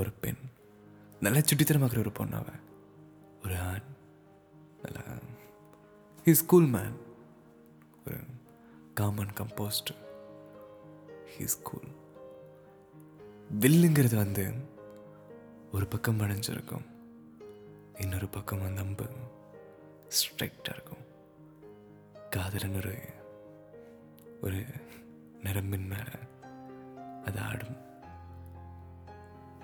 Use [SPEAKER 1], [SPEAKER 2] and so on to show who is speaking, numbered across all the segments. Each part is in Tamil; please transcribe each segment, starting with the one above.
[SPEAKER 1] ஒரு பெண். நல்லா சுட்டித்தனமாக்குற ஒரு பொண்ணு அவன். ஒரு ஆண். நல்லா ஹி ஸ்கூல் மேன் ஒரு காமன் கம்போஸ்ட் ஹி ஸ்கூல் வில்லுங்கிறது வந்து ஒரு பக்கம் வளைஞ்சிருக்கும். இன்னொரு பக்கம் வந்து அம்பு. ஸ்ட்ரைட்டாக இருக்கும். காதலன் ஒரு ஒரு நரம்பின் மேலே அது ஆடும்.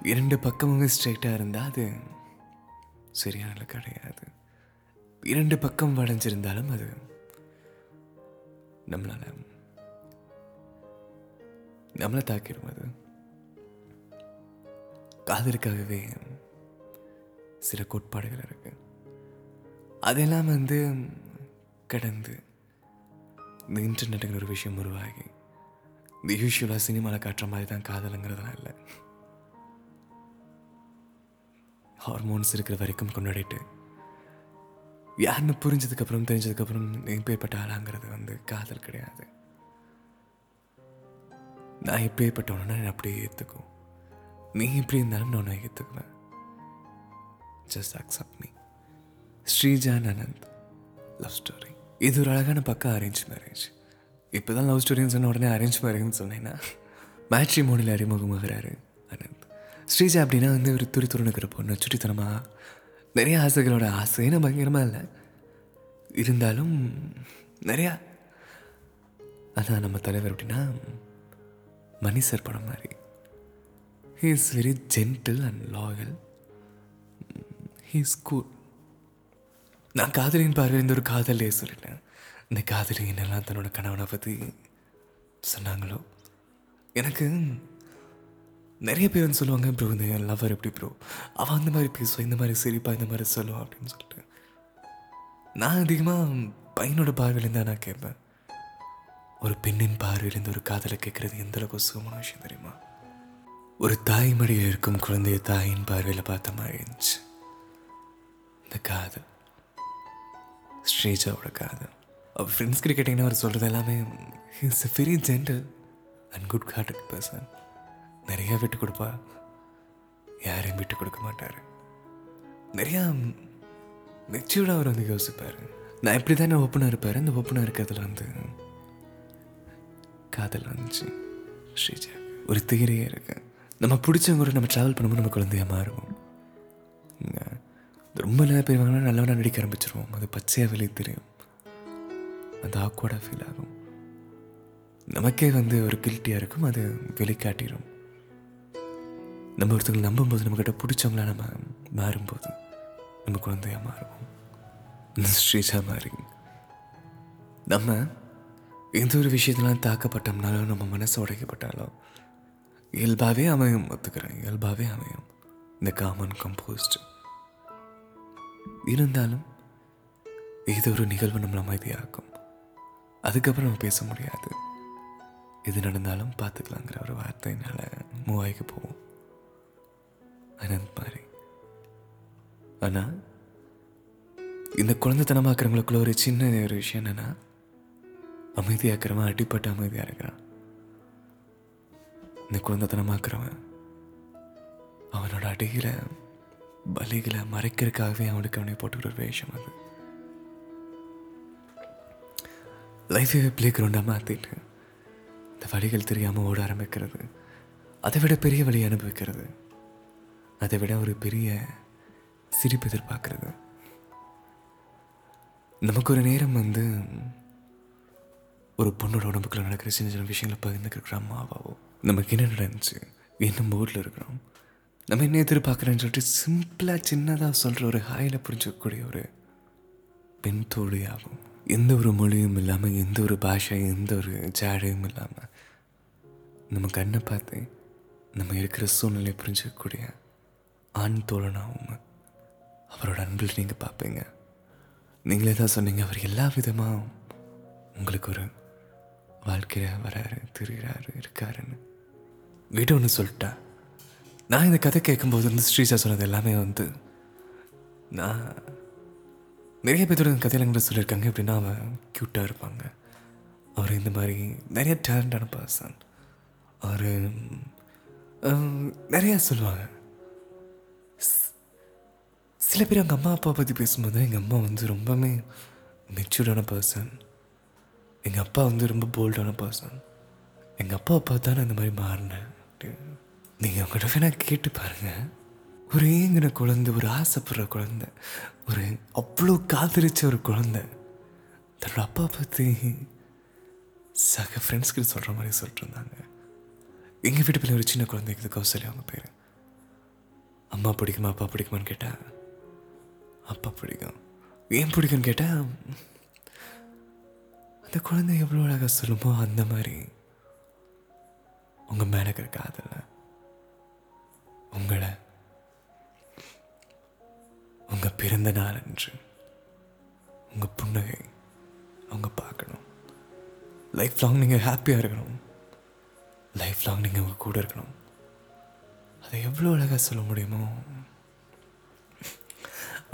[SPEAKER 1] இரண்டு பக்கமும் ஸ்ட்ரைட்டாக இருந்தால் அது சரியான கிடையாது. இரண்டு பக்கம் வளைஞ்சிருந்தாலும் அது நம்மளால் நம்மளை தாக்கிடும் அது. காதலுக்காகவே சில கோட்பாடுகள் இருக்கு. அதெல்லாம் வந்து கடந்து இந்த இன்டர்நெட்டுங்கிற ஒரு விஷயம் உருவாகி இந்த யூஸ்வலாக சினிமாவில் காட்டுற மாதிரி தான் காதலுங்கிறதுலாம் இல்லை. ஹார்மோன்ஸ் இருக்கிற வரைக்கும் கொண்டாடிட்டு. யாருன்னு புரிஞ்சதுக்கப்புறம் தெரிஞ்சதுக்கப்புறம் எப்பேற்பட்ட ஆளாங்கிறது வந்து காதல் கிடையாது. நான் எப்பேற்பட்டவனா நான் அப்படியே ஏற்றுக்கும் நீ எப்படி இருந்தாலும் நான் உன்னை ஏற்றுக்குவேன் just accept me Srijan Anand love story இது ஒரு அழகான பக்கம் அரேஞ்ச் மேரேஜ் இப்போ தான் லவ் ஸ்டோரின்னு சொன்ன உடனே அரேஞ்ச் மேரேஜ்னு சொன்னேன்னா மேட்ரி மோனில் அறிமுகமாகிறாரு அனந்த். ஸ்ரீஜா அப்படின்னா வந்து ஒரு துரி துருணுக்கிற பொண்ணு சுட்டித்தனமா? நிறைய ஆசைகளோட ஆசைன்னு பயங்கரமாக இல்லை. இருந்தாலும் நிறையா. அதான் நம்ம தலைவர் அப்படின்னா மணி சார் படம் மாதிரி. He is very gentle and loyal he is cool நான் காதலியின் பார்வையில் இந்த ஒரு காதலே சொல்லிட்டேன்? இந்த காதலி என்னெல்லாம் தன்னோட கணவனை பற்றி சொன்னாங்களோ? எனக்கு நிறைய பேர் வந்து சொல்லுவாங்க ப்ரோ இந்த லவர் எப்படி ப்ரோ அவள் அந்த மாதிரி பேசுவான் இந்த மாதிரி சிரிப்பா இந்த மாதிரி சொல்லுவான் அப்படின்னு சொல்லிட்டு. நான் அதிகமாக பையனோட பார்வையிலேருந்து தான் நான் கேட்பேன். ஒரு பெண்ணின் பார்வையிலேருந்து ஒரு காதலை கேட்குறது எந்த அளவுக்கு சுகமான விஷயம் தெரியுமா? ஒரு தாய் மடியில் இருக்கும் குழந்தைய தாயின் பார்வையில் பார்த்த மாதிரி இருந்துச்சு. இந்த காதல். ஸ்ரீஜாவோட காதல். அவர் ஃப்ரெண்ட்ஸ் கிட்ட கேட்டிங்கன்னா அவர் சொல்கிறது எல்லாமே is a very gentle and good hearted person நிறையா விட்டு கொடுப்பா. யாரையும் விட்டு கொடுக்க மாட்டார். நிறையா மெச்சூர்டாக அவர் வந்து யோசிப்பார். நான் இப்படி தானே ஓப்பனாக இருப்பார். இந்த ஓப்பனாக இருக்கிறதுல வந்து காதல் வந்துச்சு. ஸ்ரீஜா ஒரு தியரியே இருக்கு. நம்ம பிடிச்சவங்க கூட நம்ம ட்ராவல் பண்ணும்போது நம்ம குழந்தையா மாறுவோம். ரொம்ப நல்லா போயிருவாங்கன்னா வாங்கினா நல்லவனா நடிக்க ஆரம்பிச்சிருவோம். அது பச்சையாக வெளியே தெரியும். அது ஆக்வர்டாக ஃபீல் ஆகும். நமக்கே வந்து ஒரு கில்ட்டியாக இருக்கும். அது வெளிக்காட்டிடும் நம்ம ஒருத்தங்களை நம்பும்போது நம்மக்கிட்ட பிடிச்சவங்களா நம்ம மாறும்போது நம்ம குழந்தையாக மாறுவோம். ஸ்ரீஜா மாறி நம்ம எந்த ஒரு விஷயத்தெல்லாம் தாக்கப்பட்டோம்னாலும் நம்ம மனசு உடைக்கப்பட்டாலும் இயல்பாகவே அமையும் ஒத்துக்கிறேன். இயல்பாகவே அமையும். இந்த காமன் கம்போஸ்ட் இருந்தாலும் ஏதோ ஒரு நிகழ்வு நம்மளை அமைதியாக்கும். அதுக்கப்புறம் நம்ம பேச முடியாது. எது நடந்தாலும் பார்த்துக்கலாங்கிற ஒரு வார்த்தையினால மூவாய்க்கு போவோம். அனந்த் மாதிரி ஆனால் இந்த குழந்தைத்தனமாக்குறவங்களுக்குள்ள ஒரு சின்ன ஒரு விஷயம் என்னன்னா அமைதியாக்குறவன் அடிப்பட்ட அமைதியாக இருக்கிறான். இந்த குழந்தைத்தனமாக்குறவன் அவனோட அடியில் பலிகளை மறைக்கிறதுக்காகவே அவனுக்கு அவனை போட்டுக்கிற ஒரு வேஷம் அது. லைஃபே ப்ளே கிரவுண்டாக மாற்றிட்டு இந்த வழிகள் தெரியாமல் ஓட ஆரம்பிக்கிறது அதை விட பெரிய வழி அனுபவிக்கிறது. அதை விட ஒரு பெரிய சிரிப்பு எதிர்பார்க்குறது. நமக்கு ஒரு நேரம் வந்து ஒரு பொண்ணோட உடம்புக்குள்ள நடக்கிற சின்ன சின்ன விஷயங்களை பகிர்ந்துக்கிற அம்மாவாவோ நமக்கு என்ன நடந்துச்சு? என்ன மூடில் இருக்கிறோம்? நம்ம என்ன எதிர்பார்க்குறேன்னு சொல்லிட்டு சிம்பிளாக சின்னதாக சொல்கிற ஒரு ஹாயில் புரிஞ்சுக்கக்கூடிய ஒரு பெண் தோழியாகும் எந்த ஒரு மொழியும் இல்லாமல் எந்த ஒரு பாஷை எந்த ஒரு ஜாடையும் இல்லாமல் நம்ம கண்ணை பார்த்து நம்ம இருக்கிற சூழ்நிலையை புரிஞ்சுக்கக்கூடிய ஆண் தோழனாகவும் அவரோட அன்பில் நீங்கள் பார்ப்பீங்க நீங்களே தான் சொன்னீங்க அவர் எல்லா விதமாக உங்களுக்கு ஒரு வாழ்க்கையில் வராரு திரிகிறாரு இருக்காருன்னு. வீடு ஒன்று சொல்லிட்டா. நான் இந்த கதை கேட்கும்போது வந்து ஸ்ரீஜா சொன்னது எல்லாமே வந்து நான் நிறைய பேர்த்தோட இந்த கதையில கூட சொல்லியிருக்காங்க. எப்படின்னா அவன் க்யூட்டாக இருப்பாங்க. அவர் இந்த மாதிரி நிறைய டேலண்டான பர்சன் அவர் நிறையா சொல்லுவாங்க. சில பேர் எங்கள் அம்மா அப்பா பற்றி பேசும்போது எங்கள் அம்மா வந்து ரொம்பவுமே மெச்சூர்டான பர்சன் எங்கள் அப்பா வந்து ரொம்ப போல்டான பர்சன் எங்கள் அப்பா அப்பா தான் இந்த மாதிரி மாறினேன் நீங்கள் அவங்கள்ட்ட வேணா கேட்டு பாருங்கள் ஒரு ஏங்கின குழந்தை ஒரு ஆசைப்படுற குழந்தை ஒரு அவ்வளோ காதலிச்ச ஒரு குழந்தை. தன்னோட அப்பா பற்றி சக ஃப்ரெண்ட்ஸ்கிட்ட சொல்கிற மாதிரி சொல்லிட்டு இருந்தாங்க. எங்கள் வீட்டு பிள்ளை ஒரு சின்ன குழந்தைக்கு இது கௌசல்யா அவங்க பேர். அம்மா பிடிக்குமா அப்பா பிடிக்குமான்னு கேட்டால் அப்பா பிடிக்கும். ஏன் பிடிக்கும்னு கேட்டால் அந்த குழந்தை எவ்வளோ அழகாக சொல்லுமோ அந்த மாதிரி. உங்கள் மேலே இருக்கிற காதல உங்களை உங்கள் பிறந்த நாள் அன்று உங்கள் புன்னகை அவங்க பார்க்கணும். லைஃப் லாங் நீங்கள் ஹாப்பியாக இருக்கணும். லைஃப் லாங் நீங்கள் அவங்க கூட இருக்கணும். அதை எவ்வளோ அழகாக சொல்ல முடியுமோ?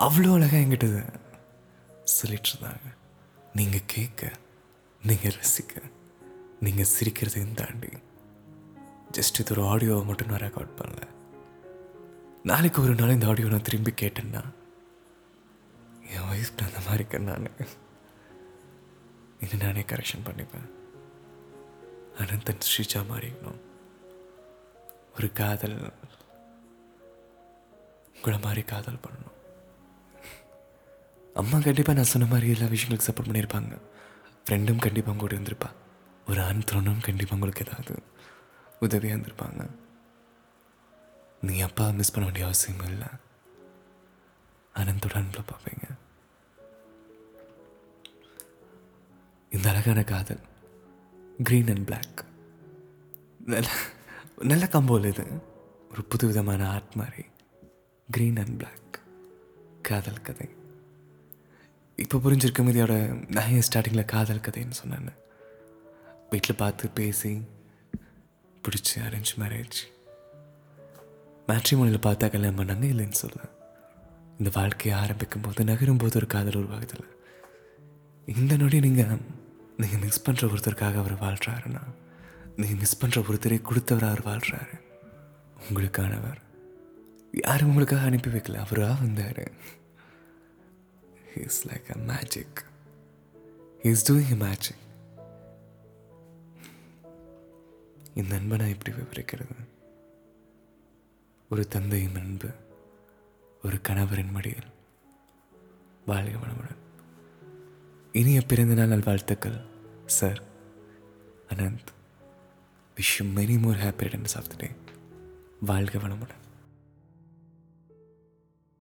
[SPEAKER 1] அவ்வளோ அழகாக என்கிட்ட சொல்லிட்டு இருந்தாங்க. நீங்கள் கேட்க நீங்கள் ரசிக்க நீங்கள் சிரிக்கிறதையும் தாண்டி ஜஸ்ட் இது ஒரு ஆடியோவை மட்டும் நான் ரெக்கார்ட் பண்ணல. நாளைக்கு ஒரு நாள் இந்த ஆடியோ நான் திரும்பி கேட்டேன்னா என் ஒய்ஃப்க்கு அந்த மாதிரி இருக்கேன் நான். இது நானே கரெக்ஷன் பண்ணிப்பேன். அனந்தன் ஸ்ரீஜா மாறிக்கணும் ஒரு காதல். உங்களை மாதிரி காதல் பண்ணணும். அம்மா கண்டிப்பாக நான் சொன்ன மாதிரி எல்லா விஷயங்களுக்கு சப்போர்ட் பண்ணியிருப்பாங்க. ஃப்ரெண்டும் கண்டிப்பாக கூட இருந்திருப்பா. ஒரு ஆண் தோணும் கண்டிப்பாக உங்களுக்கு ஏதாவது உதவியாக இருந்திருப்பாங்க. நீ அப்பா மிஸ் பண்ண வேண்டிய அவசியம் இல்லை. அனந்தோட அன்பில் பார்ப்பீங்க. இந்த அழகான காதல் க்ரீன் அண்ட் பிளாக் நல்ல கம்போல் இது. ஒரு புது விதமான ஆர்ட் மாதிரி. க்ரீன் அண்ட் பிளாக் காதல் கதை. இப்போ புரிஞ்சிருக்கும் இதோட நான் ஸ்டார்டிங்கில் காதல் கதைன்னு சொன்னேன் வீட்டில் பார்த்து பேசி பிடிச்சி அரேஞ்ச் மேரேஜ் மேட்ரிமோனியில் பார்த்தா கல்யாணம் பண்ணாங்க இல்லைன்னு சொல்லுவேன் இந்த வாழ்க்கையை ஆரம்பிக்கும் போது நகரும் போது ஒரு காதல் உருவாகுதில்லை. இந்த நொடி நீங்கள் நீங்கள் மிஸ் பண்ணுற ஒருத்தருக்காக அவர் வாழ்கிறாருன்னா நீங்கள் மிஸ் பண்ணுற ஒருத்தரை கொடுத்தவர் அவர் வாழ்கிறாரு உங்களுக்கானவர். யாரும் உங்களுக்காக அனுப்பி வைக்கல அவராக வந்தார். Is like a magic is doing a magic இந்த அன்பை நான் எப்படி விவரிக்கிறது? ஒரு தந்தையின் அன்பு ஒரு கணவரின் மடியில் வாழ்க வளமுடன். இனிய பிறந்த நாள் வாழ்த்துக்கள் sir. Anand. Wish you many more happy returns of the day வாழ்க வளமுடன்.